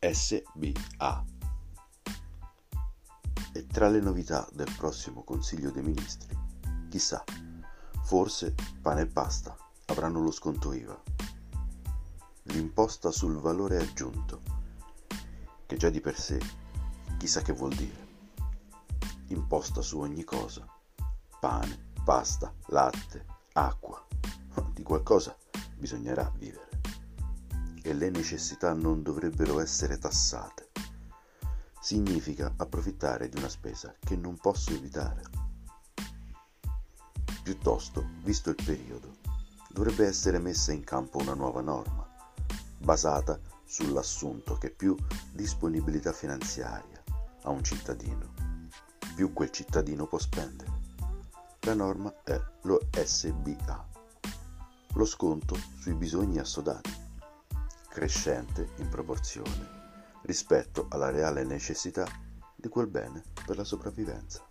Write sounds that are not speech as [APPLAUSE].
SBA. E tra le novità del prossimo Consiglio dei Ministri, chissà, forse pane e pasta avranno lo sconto IVA. L'imposta sul valore aggiunto, che già di per sé chissà che vuol dire. Imposta su ogni cosa, pane, pasta, latte, acqua. [LAUGHS] Di qualcosa bisognerà vivere e le necessità non dovrebbero essere tassate. Significa approfittare di una spesa che non posso evitare. Piuttosto, visto il periodo, dovrebbe essere messa in campo una nuova norma, basata sull'assunto che più disponibilità finanziaria ha un cittadino, più quel cittadino può spendere. La norma è lo SBA, lo sconto sui bisogni assodati crescente in proporzione rispetto alla reale necessità di quel bene per la sopravvivenza.